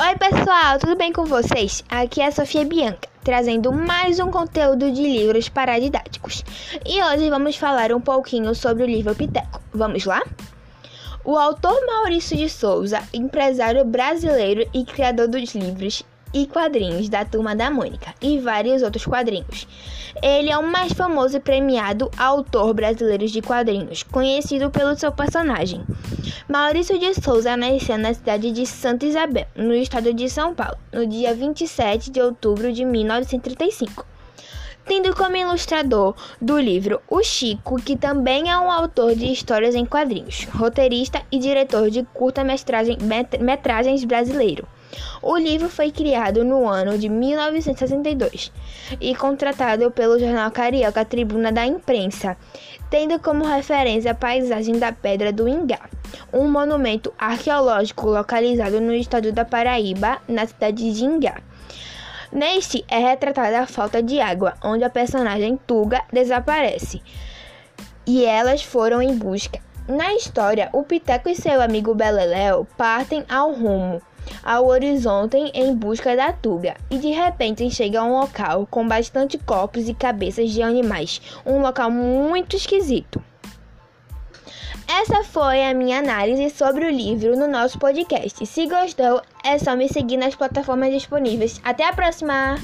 Oi, pessoal, tudo bem com vocês? Aqui é a Sofia Bianca, trazendo mais um conteúdo de livros paradidáticos. E hoje vamos falar um pouquinho sobre o livro Piteco. Vamos lá? O autor Maurício de Souza, empresário brasileiro e criador dos livros e quadrinhos da Turma da Mônica e vários outros quadrinhos. Ele é o mais famoso e premiado autor brasileiro de quadrinhos, conhecido pelo seu personagem. Maurício de Souza nasceu na cidade de Santa Isabel, no estado de São Paulo, no dia 27 de outubro de 1935 tendo como ilustrador do livro o Chico, que também é um autor de histórias em quadrinhos, roteirista e diretor de curta-metragens brasileiro. O livro foi criado no ano de 1962 e contratado pelo jornal carioca Tribuna da Imprensa, tendo como referência a paisagem da Pedra do Ingá, um monumento arqueológico localizado no estado da Paraíba, na cidade de Ingá. Neste é retratada a falta de água, onde a personagem Tuga desaparece. E elas foram em busca. Na história, o Piteco e seu amigo Beleléu partem ao rumo ao horizonte em busca da Tuga e de repente chega a um local com bastante corpos e cabeças de animais, um local muito esquisito. Essa foi a minha análise sobre o livro no nosso podcast. Se gostou, é só me seguir nas plataformas disponíveis. Até a próxima!